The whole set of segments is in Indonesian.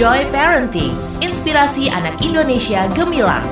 Joy Parenting, inspirasi anak Indonesia gemilang.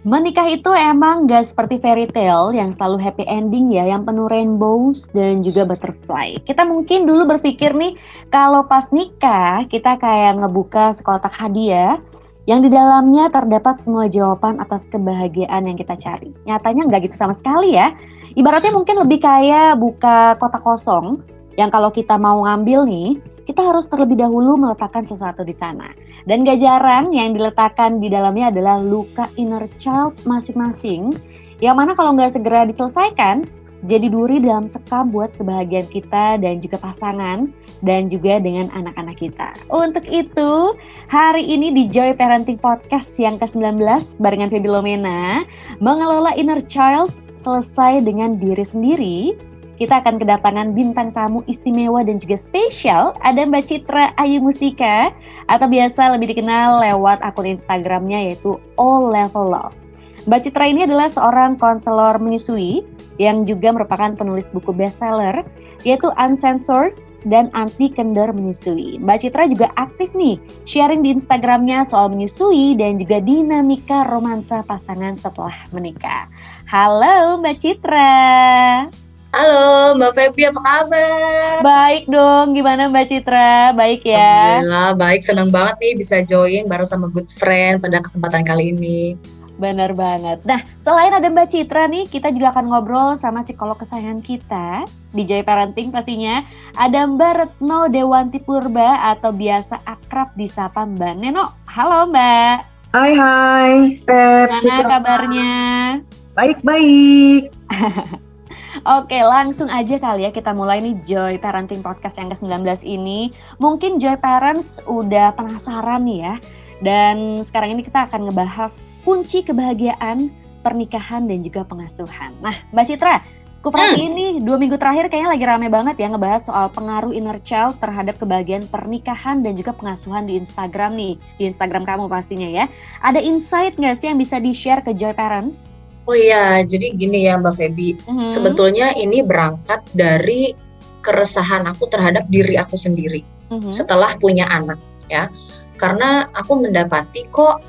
Menikah itu emang gak seperti fairy tale yang selalu happy ending ya, yang penuh rainbows dan juga butterfly. Kita mungkin dulu berpikir nih, kalau pas nikah kita kayak ngebuka sekotak hadiah yang di dalamnya terdapat semua jawaban atas kebahagiaan yang kita cari. Nyatanya nggak gitu sama sekali ya. Ibaratnya mungkin lebih kayak buka kotak kosong yang kalau kita mau ngambil nih, kita harus terlebih dahulu meletakkan sesuatu di sana. Dan gak jarang yang diletakkan di dalamnya adalah luka inner child masing-masing, yang mana kalau nggak segera diselesaikan, jadi duri dalam sekam buat kebahagiaan kita dan juga pasangan dan juga dengan anak-anak kita. Untuk itu, hari ini di Joy Parenting Podcast yang ke-19 barengan Feby Lomena, mengelola inner child selesai dengan diri sendiri, kita akan kedatangan bintang tamu istimewa dan juga spesial. Ada Mbak Citra Ayu Musika atau biasa lebih dikenal lewat akun Instagramnya yaitu All Level Love. Mbak Citra ini adalah seorang konselor menyusui yang juga merupakan penulis buku bestseller yaitu Uncensored dan Anti Kendor Menyusui. Mbak Citra juga aktif nih sharing di Instagramnya soal menyusui dan juga dinamika romansa pasangan setelah menikah. Halo Mbak Citra. Halo Mbak Feby, apa kabar? Baik dong, gimana Mbak Citra? Baik ya? Alhamdulillah, baik. Senang banget nih bisa join bareng sama good friend pada kesempatan kali ini. Bener banget. Nah, selain ada Mbak Citra nih, kita juga akan ngobrol sama psikolog kesayangan kita di Joy Parenting pastinya. Ada Mbak Retno Dewanti Purba atau biasa akrab disapa Mbak Neno. Halo Mbak. Hai hai, Feb. Gimana kabarnya? Baik-baik. Oke, langsung aja kali ya kita mulai nih Joy Parenting Podcast yang ke-19 ini. Mungkin Joy Parents udah penasaran nih ya. Dan sekarang ini kita akan ngebahas kunci kebahagiaan pernikahan dan juga pengasuhan. Nah, Mbak Citra, kuperhatiin hmm. nih dua minggu terakhir kayaknya lagi rame banget ya ngebahas soal pengaruh inner child terhadap kebahagiaan pernikahan dan juga pengasuhan di Instagram nih. Di Instagram kamu pastinya ya. Ada insight nggak sih yang bisa di-share ke Joy Parents? Oh iya, jadi gini ya Mbak Feby. Mm-hmm. Sebetulnya ini berangkat dari keresahan aku terhadap diri aku sendiri mm-hmm. setelah punya anak ya. Karena aku mendapati kok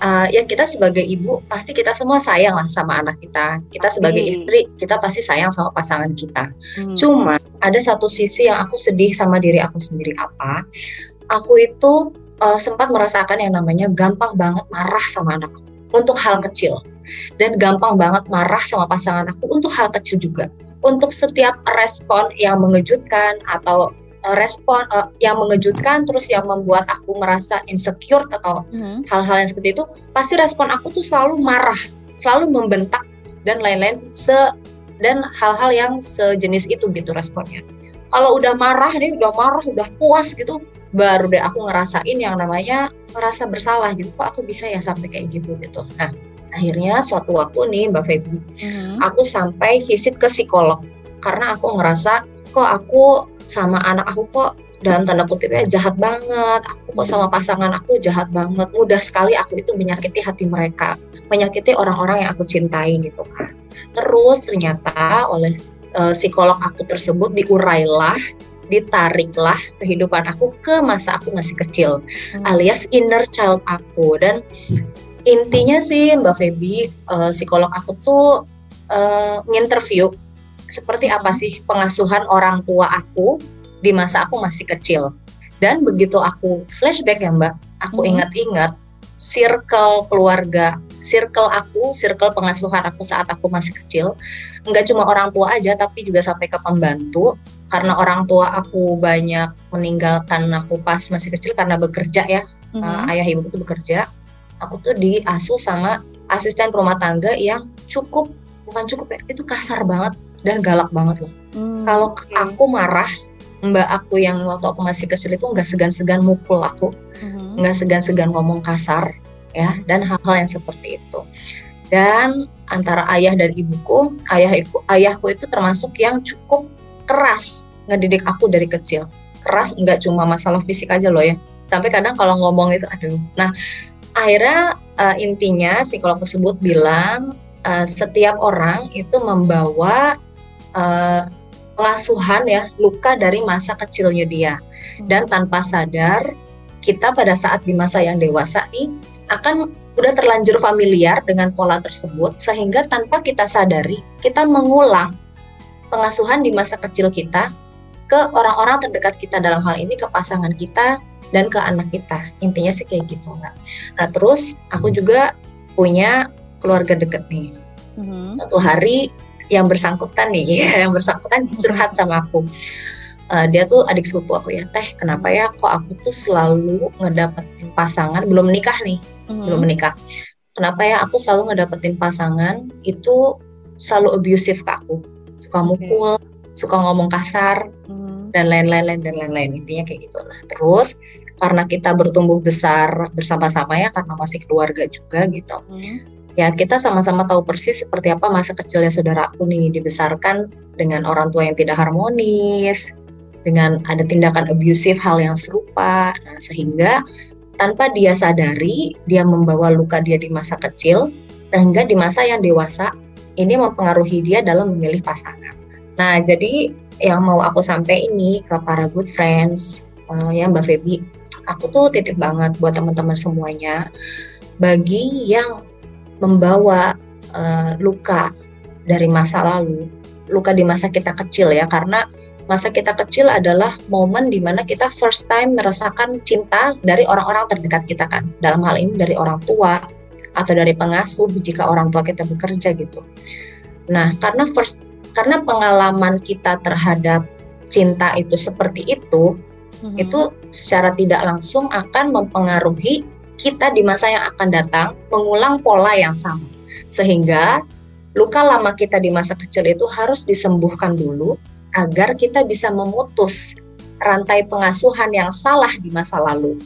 uh, ya kita sebagai ibu pasti kita semua sayang lah sama anak kita. Kita sebagai istri kita pasti sayang sama pasangan kita. Hmm. Cuma ada satu sisi yang aku sedih sama diri aku sendiri apa? Aku itu uh, sempat merasakan yang namanya gampang banget marah sama anak untuk hal kecil dan gampang banget marah sama pasangan aku untuk hal kecil juga. Untuk setiap respon yang mengejutkan atau eh, respon uh, yang mengejutkan terus yang membuat aku merasa insecure atau mm-hmm. hal-hal yang seperti itu pasti respon aku tuh selalu marah selalu membentak dan lain-lain se dan hal-hal yang sejenis itu gitu responnya kalau udah marah nih udah marah udah puas gitu baru deh aku ngerasain yang namanya merasa bersalah gitu kok aku bisa ya sampai kayak gitu gitu nah akhirnya suatu waktu nih Mbak Feby, uh-huh. aku sampai visit ke psikolog karena aku ngerasa kok aku sama anak aku kok dalam tanda kutipnya jahat banget, aku kok sama pasangan aku jahat banget, mudah sekali aku itu menyakiti hati mereka, menyakiti orang-orang yang aku cintai gitu kan. Terus ternyata oleh uh, psikolog aku tersebut diurailah ditariklah kehidupan aku ke masa aku masih kecil hmm. alias inner child aku dan intinya sih Mbak Feby uh, psikolog aku tuh uh, nginterview seperti apa sih pengasuhan orang tua aku di masa aku masih kecil. Dan begitu aku flashback ya Mbak aku hmm. ingat-ingat circle keluarga circle aku circle pengasuhan aku saat aku masih kecil. Nggak cuma orang tua aja tapi juga sampai ke pembantu. Karena orang tua aku banyak meninggalkan aku pas masih kecil karena bekerja ya. Mm -hmm. uh, ayah ibu itu bekerja aku tuh diasuh sama asisten rumah tangga yang cukup bukan cukup ya itu kasar banget dan galak banget loh. Hmm, Kalau aku marah, mbak aku yang waktu aku masih kecil itu nggak segan-segan mukul aku, hmm. nggak hmm. segan-segan ngomong kasar ya dan hal-hal yang seperti itu. Dan antara ayah dan ibuku, ayah ibu, ayahku itu termasuk yang cukup keras ngedidik aku dari kecil. Keras nggak cuma masalah fisik aja loh ya. Sampai kadang kalau ngomong itu aduh. Nah, akhirnya uh, intinya psikolog tersebut bilang uh, setiap orang itu membawa uh, pengasuhan ya luka dari masa kecilnya dia. Dan tanpa sadar kita pada saat di masa yang dewasa nih akan udah terlanjur familiar dengan pola tersebut sehingga tanpa kita sadari kita mengulang pengasuhan di masa kecil kita ke orang-orang terdekat kita dalam hal ini ke pasangan kita dan ke anak kita. Intinya sih kayak gitu nggak nah terus aku juga punya keluarga deket nih. Mm-hmm. suatu hari yang bersangkutan nih ya, yang bersangkutan curhat sama aku. Uh, dia tuh adik sepupu aku ya teh kenapa ya kok aku tuh selalu ngedapetin pasangan? Belum menikah nih mm-hmm. belum menikah. Kenapa ya aku selalu ngedapetin pasangan itu selalu abusive ke aku? Suka mukul okay. suka ngomong kasar. Mm-hmm dan lain-lain dan lain-lain. Intinya kayak gitu nah terus karena kita bertumbuh besar bersama-sama ya karena masih keluarga juga gitu hmm. ya kita sama-sama tahu persis seperti apa masa kecilnya saudara aku nih dibesarkan dengan orang tua yang tidak harmonis dengan ada tindakan abusive hal yang serupa. Nah sehingga tanpa dia sadari dia membawa luka dia di masa kecil sehingga di masa yang dewasa ini mempengaruhi dia dalam memilih pasangan. Nah jadi yang mau aku sampai ini ke para good friends uh, ya Mbak Feby. Aku tuh titip banget buat teman-teman semuanya bagi yang membawa uh, luka dari masa lalu luka di masa kita kecil ya karena masa kita kecil adalah momen di mana kita first time merasakan cinta dari orang-orang terdekat kita kan. Dalam hal ini dari orang tua atau dari pengasuh jika orang tua kita bekerja gitu. Nah karena first karena pengalaman kita terhadap cinta itu seperti itu hmm. itu secara tidak langsung akan mempengaruhi kita di masa yang akan datang mengulang pola yang sama sehingga luka lama kita di masa kecil itu harus disembuhkan dulu agar kita bisa memutus rantai pengasuhan yang salah di masa lalu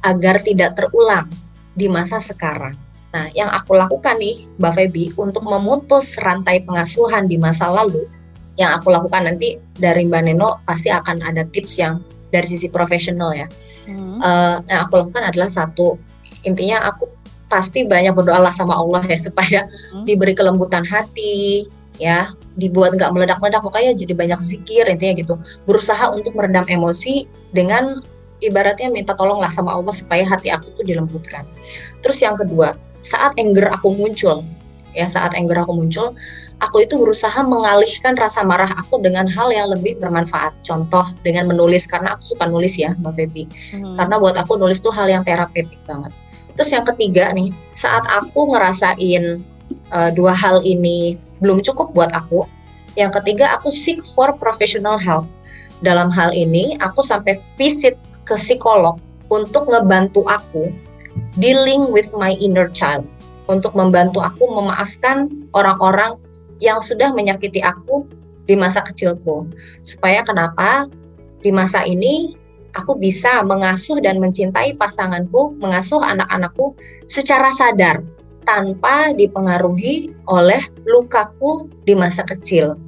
agar tidak terulang di masa sekarang. Nah, yang aku lakukan nih, Mbak Feby, untuk memutus rantai pengasuhan di masa lalu, yang aku lakukan nanti dari Mbak Neno pasti akan ada tips yang dari sisi profesional ya. Hmm. Uh, yang aku lakukan adalah satu, intinya aku pasti banyak berdoa sama Allah ya supaya hmm. diberi kelembutan hati, ya, dibuat nggak meledak-meledak, pokoknya jadi banyak zikir intinya gitu. Berusaha untuk meredam emosi dengan ibaratnya minta tolong lah sama Allah supaya hati aku tuh dilembutkan. Terus yang kedua, saat anger aku muncul ya saat anger aku muncul aku itu berusaha mengalihkan rasa marah aku dengan hal yang lebih bermanfaat. Contoh dengan menulis karena aku suka nulis ya mbak Feby hmm. karena buat aku nulis tuh hal yang terapeutik banget. Terus yang ketiga nih saat aku ngerasain uh, dua hal ini belum cukup buat aku yang ketiga aku seek for professional help. Dalam hal ini aku sampai visit ke psikolog untuk ngebantu aku dealing with my inner child untuk membantu aku memaafkan orang-orang yang sudah menyakiti aku di masa kecilku. Supaya kenapa di masa ini aku bisa mengasuh dan mencintai pasanganku, mengasuh anak-anakku secara sadar tanpa dipengaruhi oleh lukaku di masa kecil.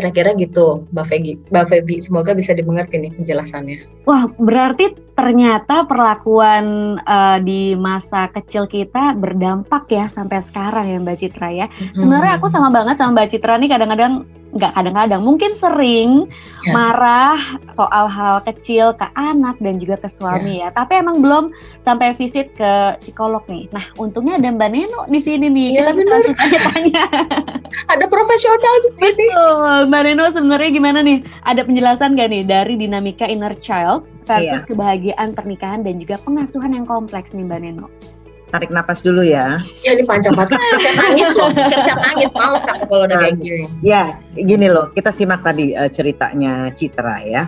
Kira-kira gitu, Mbak Feby. Mbak Feby, semoga bisa dimengerti nih penjelasannya. Wah, berarti ternyata perlakuan uh, di masa kecil kita berdampak ya sampai sekarang ya Mbak Citra ya. Sebenarnya aku sama banget sama Mbak Citra nih kadang-kadang nggak kadang-kadang mungkin sering yeah. marah soal hal kecil ke anak dan juga ke suami yeah. ya tapi emang belum sampai visit ke psikolog nih nah untungnya ada Mbak Neno di sini nih yeah, kita bisa tanya-tanya ada profesional di sini Betul. Mbak Neno sebenarnya gimana nih ada penjelasan gak nih dari dinamika inner child versus yeah. kebahagiaan pernikahan dan juga pengasuhan yang kompleks nih Mbak Neno tarik napas dulu ya. Ya ini panjang banget. Siap-siap nangis loh. Siap-siap nangis. Males aku kalau udah kayak gini. Ya, gini loh. Kita simak tadi uh, ceritanya Citra ya.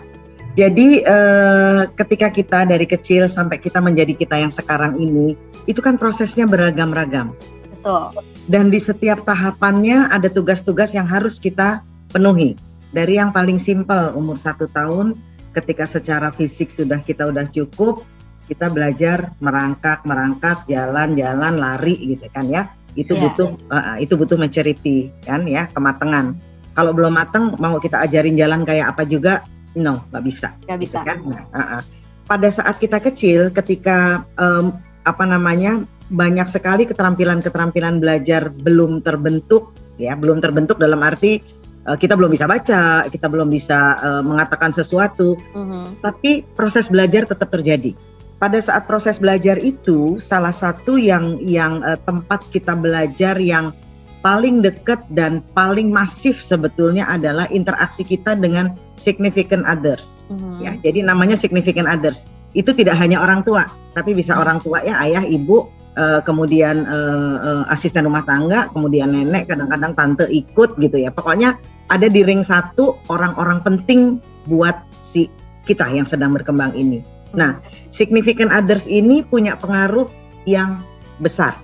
Jadi uh, ketika kita dari kecil sampai kita menjadi kita yang sekarang ini, itu kan prosesnya beragam-ragam. Betul. Dan di setiap tahapannya ada tugas-tugas yang harus kita penuhi. Dari yang paling simpel umur satu tahun, ketika secara fisik sudah kita udah cukup, kita belajar merangkak merangkak jalan-jalan lari gitu kan ya itu yeah. butuh uh, itu butuh maturity kan ya kematangan kalau belum mateng mau kita ajarin jalan kayak apa juga no nggak bisa nggak bisa gitu kan nah, uh, uh. pada saat kita kecil ketika um, apa namanya banyak sekali keterampilan-keterampilan belajar belum terbentuk ya belum terbentuk dalam arti uh, kita belum bisa baca, kita belum bisa uh, mengatakan sesuatu, uh-huh. tapi proses belajar tetap terjadi. Pada saat proses belajar itu, salah satu yang yang uh, tempat kita belajar yang paling dekat dan paling masif sebetulnya adalah interaksi kita dengan significant others. Uh-huh. Ya, jadi namanya significant others. Itu tidak hanya orang tua, tapi bisa uh-huh. orang tua ya, ayah, ibu, uh, kemudian uh, uh, asisten rumah tangga, kemudian nenek, kadang-kadang tante ikut gitu ya. Pokoknya ada di ring satu orang-orang penting buat si kita yang sedang berkembang ini. Nah, significant others ini punya pengaruh yang besar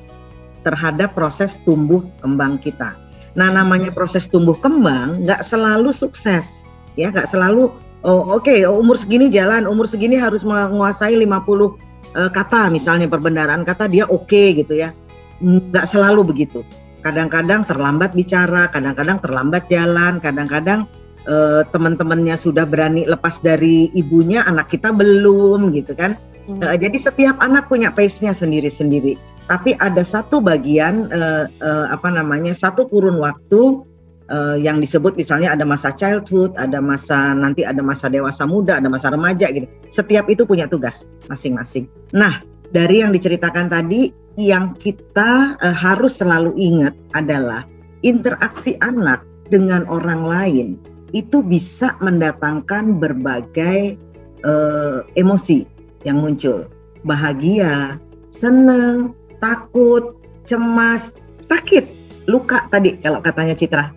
terhadap proses tumbuh kembang kita. Nah, namanya proses tumbuh kembang nggak selalu sukses, ya nggak selalu. Oh, oke, okay, umur segini jalan, umur segini harus menguasai 50 uh, kata misalnya perbendaraan kata dia oke okay, gitu ya nggak selalu begitu kadang-kadang terlambat bicara kadang-kadang terlambat jalan kadang-kadang uh, teman-temannya sudah berani lepas dari ibunya anak kita belum gitu kan hmm. uh, jadi setiap anak punya pace-nya sendiri-sendiri tapi ada satu bagian uh, uh, apa namanya satu kurun waktu uh, yang disebut misalnya ada masa childhood, ada masa nanti ada masa dewasa muda, ada masa remaja gitu. Setiap itu punya tugas masing-masing. Nah, dari yang diceritakan tadi yang kita uh, harus selalu ingat adalah interaksi anak dengan orang lain itu bisa mendatangkan berbagai uh, emosi yang muncul. Bahagia, senang, takut, cemas, sakit, luka tadi kalau katanya Citra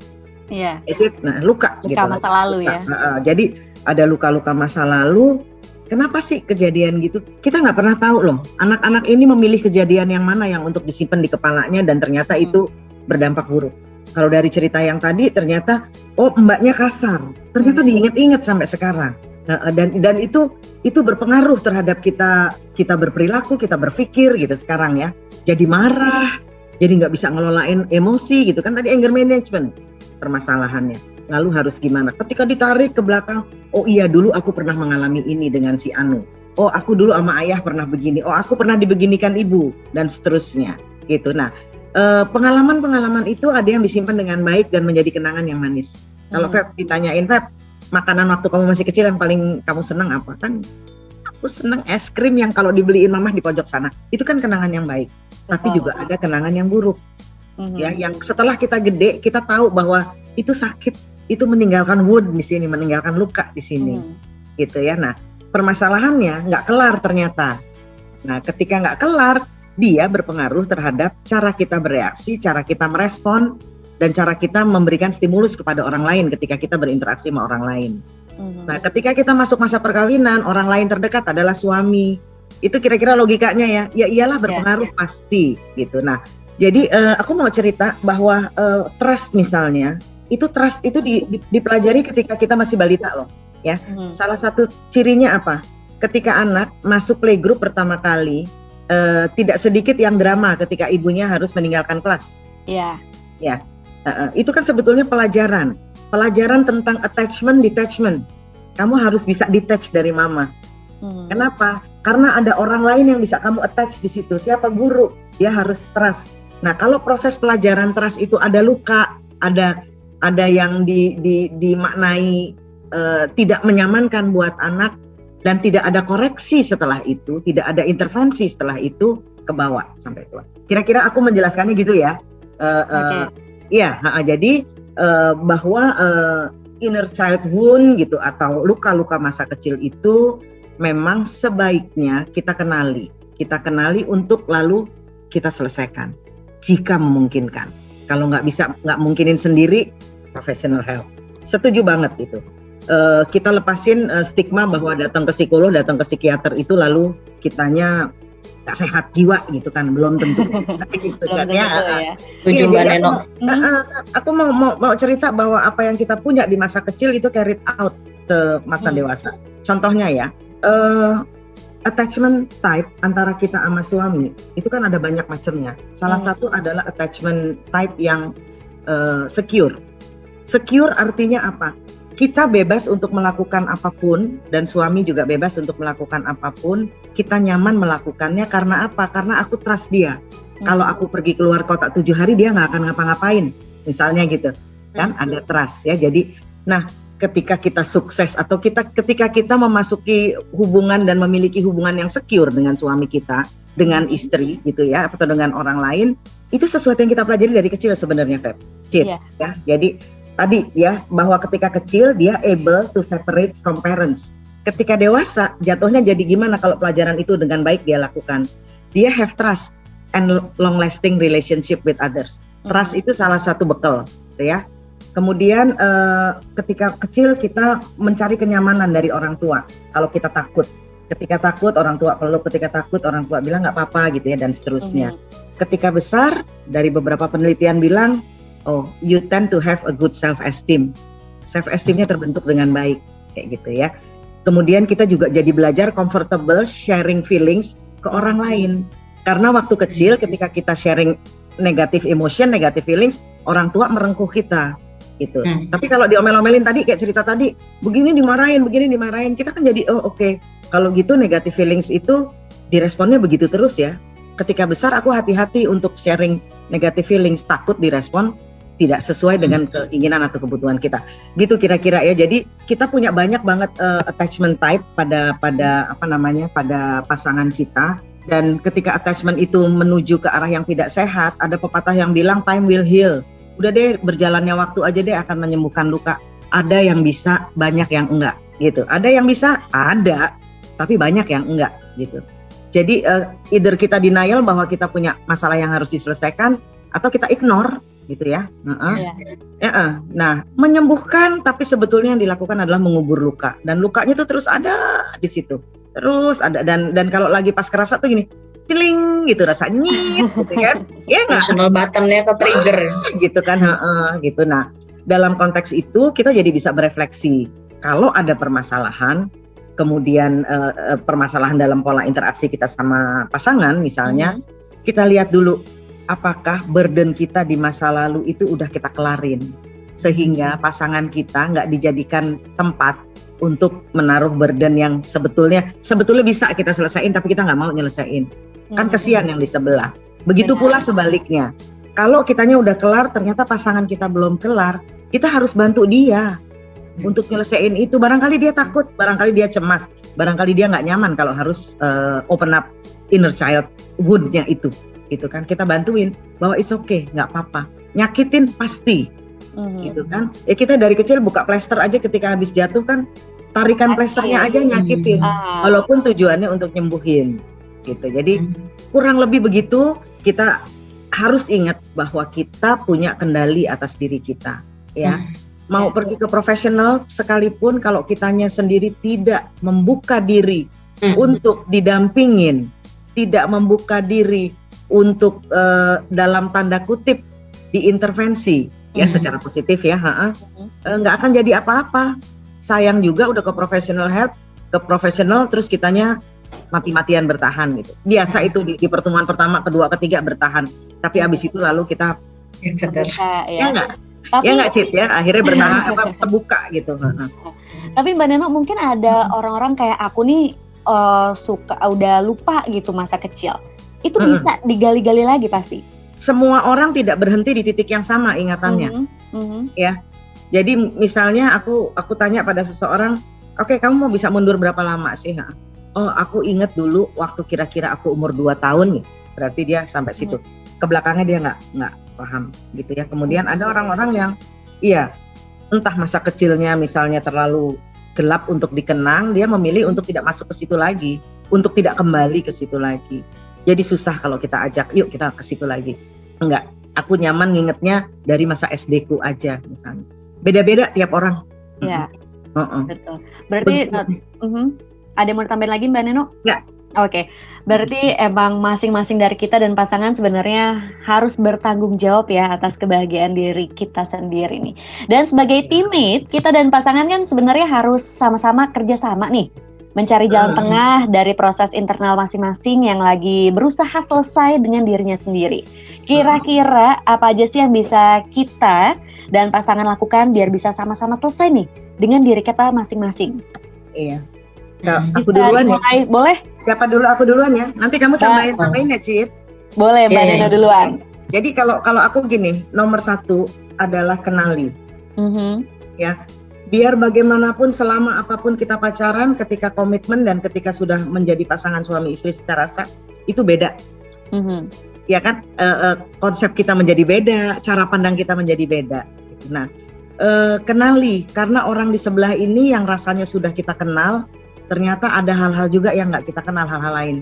Iya. Itu nah luka, luka gitu. masa lalu luka. ya. Uh, uh, jadi ada luka-luka masa lalu. Kenapa sih kejadian gitu? Kita nggak pernah tahu loh. Anak-anak ini memilih kejadian yang mana yang untuk disimpan di kepalanya dan ternyata hmm. itu berdampak buruk. Kalau dari cerita yang tadi ternyata oh mbaknya kasar. Ternyata hmm. diinget-inget sampai sekarang. Nah, dan dan itu itu berpengaruh terhadap kita kita berperilaku, kita berpikir gitu sekarang ya. Jadi marah, jadi nggak bisa ngelolain emosi gitu kan tadi anger management permasalahannya. Lalu harus gimana? Ketika ditarik ke belakang, oh iya dulu aku pernah mengalami ini dengan si Anu. Oh aku dulu sama ayah pernah begini. Oh aku pernah dibeginikan ibu dan seterusnya. Gitu. Nah eh, pengalaman-pengalaman itu ada yang disimpan dengan baik dan menjadi kenangan yang manis. Hmm. Kalau Feb ditanyain Feb, makanan waktu kamu masih kecil yang paling kamu senang apa? Kan aku senang es krim yang kalau dibeliin mamah di pojok sana. Itu kan kenangan yang baik. Tapi oh. juga ada kenangan yang buruk hmm ya yang setelah kita gede kita tahu bahwa itu sakit itu meninggalkan wound di sini meninggalkan luka di sini mm. gitu ya nah permasalahannya nggak kelar ternyata nah ketika nggak kelar dia berpengaruh terhadap cara kita bereaksi cara kita merespon dan cara kita memberikan stimulus kepada orang lain ketika kita berinteraksi sama orang lain. Mm-hmm. Nah, ketika kita masuk masa perkawinan, orang lain terdekat adalah suami. Itu kira-kira logikanya ya. Ya iyalah berpengaruh yeah. pasti gitu. Nah, jadi uh, aku mau cerita bahwa uh, trust misalnya itu trust itu di, di, dipelajari ketika kita masih balita loh, ya. Hmm. Salah satu cirinya apa? Ketika anak masuk playgroup pertama kali, uh, tidak sedikit yang drama ketika ibunya harus meninggalkan kelas. Iya. Yeah. Ya. Uh, uh, itu kan sebetulnya pelajaran, pelajaran tentang attachment detachment. Kamu harus bisa detach dari mama. Hmm. Kenapa? Karena ada orang lain yang bisa kamu attach di situ. Siapa guru? Dia harus trust Nah, kalau proses pelajaran trust itu ada luka, ada ada yang di, di, dimaknai uh, tidak menyamankan buat anak dan tidak ada koreksi setelah itu, tidak ada intervensi setelah itu ke bawah sampai tua. Kira-kira aku menjelaskannya gitu ya. Uh, uh, Iya, jadi uh, bahwa uh, inner child wound gitu atau luka-luka masa kecil itu memang sebaiknya kita kenali, kita kenali untuk lalu kita selesaikan jika memungkinkan. Kalau nggak bisa nggak mungkinin sendiri, professional help. Setuju banget itu. Uh, kita lepasin uh, stigma bahwa datang ke psikolog, datang ke psikiater itu lalu kitanya nggak sehat jiwa gitu kan belum tentu gitu kan ya. ya. Ya, aku, uh, aku mau, mau mau cerita bahwa apa yang kita punya di masa kecil itu carried out ke masa hmm. dewasa. Contohnya ya, uh, attachment type antara kita sama suami itu kan ada banyak macamnya. Salah hmm. satu adalah attachment type yang uh, secure. Secure artinya apa? Kita bebas untuk melakukan apa pun dan suami juga bebas untuk melakukan apa pun. Kita nyaman melakukannya karena apa? Karena aku trust dia. Hmm. Kalau aku pergi keluar kota tujuh hari dia nggak akan ngapa-ngapain, misalnya gitu. kan ada trust ya. Jadi nah ketika kita sukses atau kita ketika kita memasuki hubungan dan memiliki hubungan yang secure dengan suami kita, dengan istri gitu ya atau dengan orang lain, itu sesuatu yang kita pelajari dari kecil sebenarnya Feb. Cid, yeah. ya. Jadi tadi ya bahwa ketika kecil dia able to separate from parents. Ketika dewasa jatuhnya jadi gimana kalau pelajaran itu dengan baik dia lakukan. Dia have trust and long lasting relationship with others. Trust mm -hmm. itu salah satu bekal, gitu ya Kemudian uh, ketika kecil kita mencari kenyamanan dari orang tua. Kalau kita takut, ketika takut orang tua peluk, ketika takut orang tua bilang nggak apa-apa gitu ya dan seterusnya. Mm-hmm. Ketika besar dari beberapa penelitian bilang, oh you tend to have a good self esteem. Self esteemnya terbentuk dengan baik kayak gitu ya. Kemudian kita juga jadi belajar comfortable sharing feelings ke orang lain. Karena waktu kecil ketika kita sharing negative emotion, negative feelings, orang tua merengkuh kita gitu. Hmm. Tapi kalau diomel-omelin tadi kayak cerita tadi, begini dimarahin, begini dimarahin, kita kan jadi oh oke. Okay. Kalau gitu negative feelings itu diresponnya begitu terus ya. Ketika besar aku hati-hati untuk sharing negative feelings, takut direspon tidak sesuai hmm. dengan keinginan atau kebutuhan kita. Gitu kira-kira ya. Jadi kita punya banyak banget uh, attachment type pada pada apa namanya? pada pasangan kita dan ketika attachment itu menuju ke arah yang tidak sehat, ada pepatah yang bilang time will heal udah deh berjalannya waktu aja deh akan menyembuhkan luka. Ada yang bisa, banyak yang enggak gitu. Ada yang bisa, ada, tapi banyak yang enggak gitu. Jadi uh, either kita denial bahwa kita punya masalah yang harus diselesaikan atau kita ignore gitu ya. Uh -uh. Yeah. uh. Nah, menyembuhkan tapi sebetulnya yang dilakukan adalah mengubur luka dan lukanya itu terus ada di situ. Terus ada dan dan kalau lagi pas kerasa tuh gini, celing gitu rasa nyit gitu kan ya nggak emotional buttonnya ke trigger gitu kan uh, gitu nah dalam konteks itu kita jadi bisa berefleksi kalau ada permasalahan kemudian uh, permasalahan dalam pola interaksi kita sama pasangan misalnya hmm. kita lihat dulu apakah burden kita di masa lalu itu udah kita kelarin sehingga pasangan kita nggak dijadikan tempat untuk menaruh burden yang sebetulnya sebetulnya bisa kita selesaiin tapi kita nggak mau nyelesain kan hmm. kesian yang di sebelah. Begitu pula sebaliknya. Kalau kitanya udah kelar, ternyata pasangan kita belum kelar, kita harus bantu dia hmm. untuk nyelesain itu. Barangkali dia takut, barangkali dia cemas, barangkali dia nggak nyaman kalau harus uh, open up inner child woundnya itu, itu kan kita bantuin bahwa it's okay, nggak apa-apa. Nyakitin pasti, hmm. gitu kan? Ya kita dari kecil buka plester aja ketika habis jatuh kan, tarikan plesternya aja nyakitin, hmm. walaupun tujuannya untuk nyembuhin gitu. Jadi hmm. kurang lebih begitu kita harus ingat bahwa kita punya kendali atas diri kita, ya. Hmm. Mau ya. pergi ke profesional sekalipun kalau kitanya sendiri tidak membuka diri hmm. untuk didampingin, tidak membuka diri untuk uh, dalam tanda kutip diintervensi ya hmm. secara positif ya, hmm. uh, nggak akan jadi apa-apa. Sayang juga udah ke professional help, ke profesional terus kitanya mati-matian bertahan gitu. Biasa itu di, di pertemuan pertama, kedua, ketiga bertahan. Tapi abis itu lalu kita ya, ya enggak? Tapi, ya nggak cheat ya, akhirnya bertahan apa terbuka gitu. Tapi Mbak Neno mungkin ada orang-orang kayak aku nih uh, suka udah lupa gitu masa kecil. Itu hmm. bisa digali-gali lagi pasti. Semua orang tidak berhenti di titik yang sama ingatannya, mm -hmm. ya. Jadi misalnya aku aku tanya pada seseorang, oke okay, kamu mau bisa mundur berapa lama sih? oh aku inget dulu waktu kira-kira aku umur 2 tahun nih berarti dia sampai situ hmm. ke belakangnya dia nggak nggak paham gitu ya kemudian ada orang-orang yang iya entah masa kecilnya misalnya terlalu gelap untuk dikenang dia memilih untuk tidak masuk ke situ lagi untuk tidak kembali ke situ lagi jadi susah kalau kita ajak yuk kita ke situ lagi. Enggak. Aku nyaman ngingetnya dari masa SD ku aja misalnya. Beda-beda tiap orang. Ya uh -uh. betul. Berarti uh, uh -huh ada yang mau ditambahin lagi Mbak Neno? Enggak. Oke, okay. berarti emang masing-masing dari kita dan pasangan sebenarnya harus bertanggung jawab ya atas kebahagiaan diri kita sendiri nih. Dan sebagai teammate, kita dan pasangan kan sebenarnya harus sama-sama kerjasama nih, mencari jalan uh. tengah dari proses internal masing-masing yang lagi berusaha selesai dengan dirinya sendiri. Kira-kira apa aja sih yang bisa kita dan pasangan lakukan biar bisa sama-sama selesai nih dengan diri kita masing-masing? Iya. Nah, aku duluan ya. Mulai, boleh? Siapa dulu? Aku duluan ya. Nanti kamu tambahin tambahin ya, Cid. Boleh, Mbak yeah. Deno duluan. Jadi kalau kalau aku gini, nomor satu adalah kenali. Mm-hmm. Ya, biar bagaimanapun selama apa pun kita pacaran, ketika komitmen dan ketika sudah menjadi pasangan suami istri secara sah itu beda. Mm-hmm. Ya kan, e, e, konsep kita menjadi beda, cara pandang kita menjadi beda. Nah, e, kenali karena orang di sebelah ini yang rasanya sudah kita kenal, ternyata ada hal-hal juga yang nggak kita kenal hal-hal lain.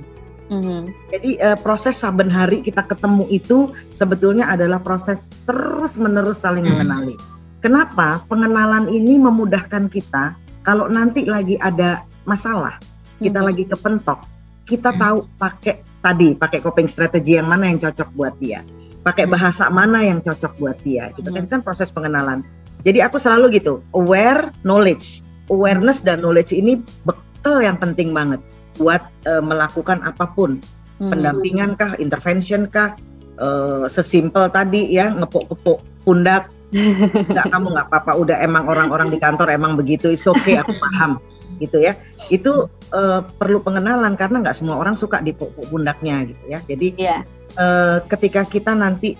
Mm-hmm. Jadi uh, proses saben hari kita ketemu itu sebetulnya adalah proses terus menerus saling mm-hmm. mengenali. Kenapa? Pengenalan ini memudahkan kita kalau nanti lagi ada masalah, kita mm-hmm. lagi kepentok, kita mm-hmm. tahu pakai tadi pakai coping strategi yang mana yang cocok buat dia, pakai mm-hmm. bahasa mana yang cocok buat dia. Gitu mm-hmm. kan proses pengenalan. Jadi aku selalu gitu, aware, knowledge, awareness dan knowledge ini bekal yang penting banget buat uh, melakukan apa pun hmm. pendampingan kah intervention kah uh, sesimpel tadi ya ngepuk-kepuk pundak nggak kamu nggak apa-apa udah emang orang-orang di kantor emang begitu is okay aku paham gitu ya itu uh, perlu pengenalan karena nggak semua orang suka dipuk pundaknya gitu ya jadi yeah. uh, ketika kita nanti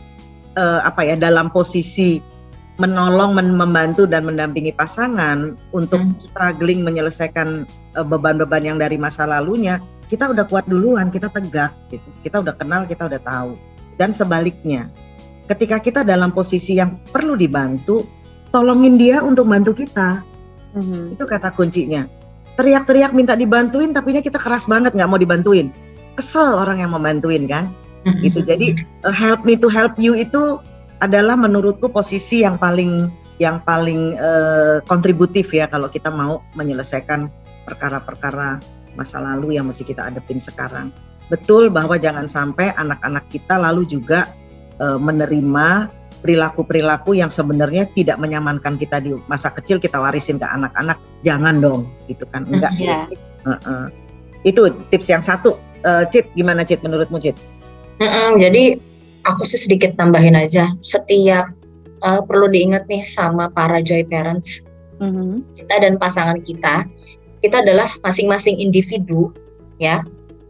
uh, apa ya dalam posisi menolong, membantu dan mendampingi pasangan untuk hmm. struggling menyelesaikan eh, beban-beban yang dari masa lalunya, kita udah kuat duluan, kita tegak gitu. Kita udah kenal, kita udah tahu. Dan sebaliknya, ketika kita dalam posisi yang perlu dibantu, tolongin dia untuk bantu kita. Hmm. Itu kata kuncinya. Teriak-teriak minta dibantuin, tapi kita keras banget nggak mau dibantuin. Kesel orang yang membantuin kan. Hmm. Gitu. Jadi uh, help me to help you itu adalah menurutku posisi yang paling yang paling uh, kontributif ya kalau kita mau menyelesaikan perkara-perkara masa lalu yang mesti kita adepin sekarang. Betul bahwa jangan sampai anak-anak kita lalu juga uh, menerima perilaku-perilaku yang sebenarnya tidak menyamankan kita di masa kecil kita warisin ke anak-anak. Jangan dong, gitu kan? Enggak. Yeah. Uh -uh. Itu tips yang satu. Uh, Cit, gimana Cit menurutmu Cit? Mm -mm, jadi aku sih sedikit tambahin aja setiap uh, perlu diingat nih sama para joy parents mm-hmm. kita dan pasangan kita kita adalah masing-masing individu ya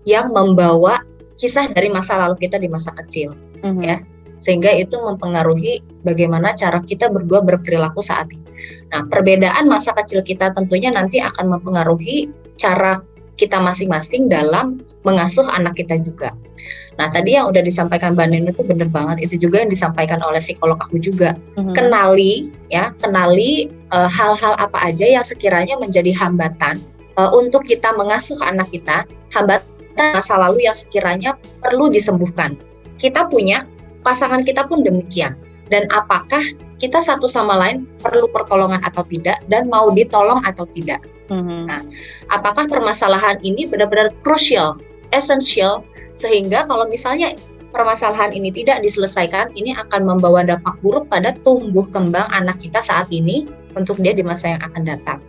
yang membawa kisah dari masa lalu kita di masa kecil mm-hmm. ya sehingga itu mempengaruhi bagaimana cara kita berdua berperilaku saat ini. Nah, perbedaan masa kecil kita tentunya nanti akan mempengaruhi cara kita masing-masing dalam mengasuh anak kita juga. Nah tadi yang udah disampaikan Mbak Neno itu bener banget. Itu juga yang disampaikan oleh psikolog aku juga. Mm-hmm. Kenali ya, kenali uh, hal-hal apa aja yang sekiranya menjadi hambatan uh, untuk kita mengasuh anak kita. Hambatan masa lalu yang sekiranya perlu disembuhkan. Kita punya, pasangan kita pun demikian. Dan apakah kita satu sama lain perlu pertolongan atau tidak dan mau ditolong atau tidak. Mm-hmm. Nah, apakah permasalahan ini benar-benar krusial, esensial sehingga kalau misalnya permasalahan ini tidak diselesaikan, ini akan membawa dampak buruk pada tumbuh kembang anak kita saat ini untuk dia di masa yang akan datang.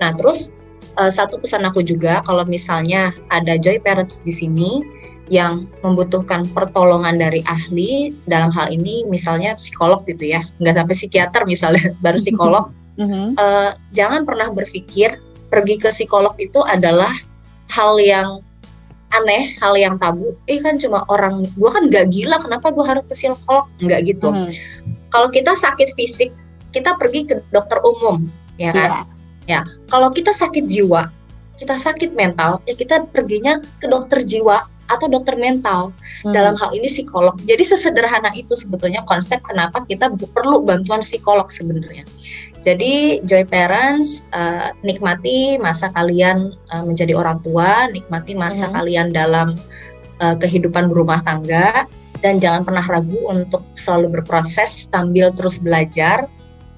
Nah, terus uh, satu pesan aku juga kalau misalnya ada joy parents di sini yang membutuhkan pertolongan dari ahli dalam hal ini misalnya psikolog gitu ya. Nggak sampai psikiater misalnya baru psikolog. Uh, jangan pernah berpikir pergi ke psikolog itu adalah hal yang aneh hal yang tabu. Eh kan cuma orang gue kan gak gila kenapa gue harus ke psikolog? Nggak gitu. Hmm. kalau kita sakit fisik kita pergi ke dokter umum ya kan? Yeah. ya kalau kita sakit jiwa kita sakit mental ya kita perginya ke dokter jiwa atau dokter mental hmm. dalam hal ini psikolog. Jadi sesederhana itu sebetulnya konsep kenapa kita perlu bantuan psikolog sebenarnya. Jadi joy parents uh, nikmati masa kalian uh, menjadi orang tua, nikmati masa hmm. kalian dalam uh, kehidupan berumah tangga dan jangan pernah ragu untuk selalu berproses sambil terus belajar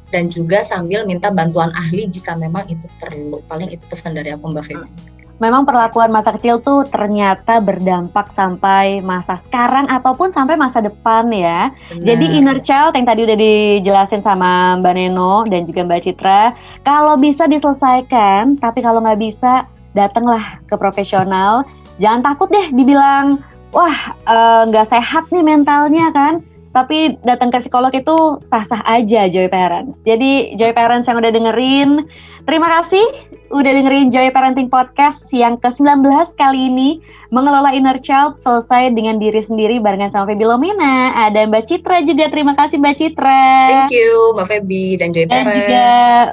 dan juga sambil minta bantuan ahli jika memang itu perlu. Paling itu pesan dari aku Mbak Feby. Memang perlakuan masa kecil tuh ternyata berdampak sampai masa sekarang ataupun sampai masa depan ya. Benar. Jadi inner child yang tadi udah dijelasin sama Mbak Neno dan juga Mbak Citra, kalau bisa diselesaikan, tapi kalau nggak bisa, datanglah ke profesional. Jangan takut deh dibilang, wah eh, nggak uh, sehat nih mentalnya kan. Tapi datang ke psikolog itu sah-sah aja Joy Parents. Jadi Joy Parents yang udah dengerin, terima kasih udah dengerin Joy Parenting Podcast yang ke-19 kali ini. Mengelola inner child selesai dengan diri sendiri barengan sama Feby Lomina. Ada Mbak Citra juga, terima kasih Mbak Citra. Thank you Mbak Feby dan Joy Dan Parents. juga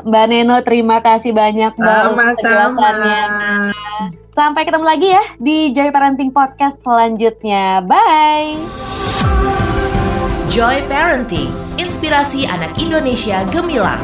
Mbak Neno, terima kasih banyak Mbak Sama-sama. Sampai ketemu lagi ya di Joy Parenting Podcast selanjutnya. Bye. Joy Parenting, inspirasi anak Indonesia gemilang.